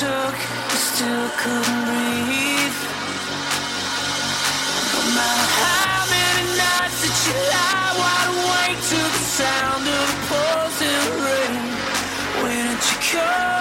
took, I still couldn't breathe. No matter how many nights that you lie wide awake to the sound of the pouring rain, when did you come?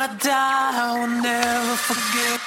gotta die, I will never forget.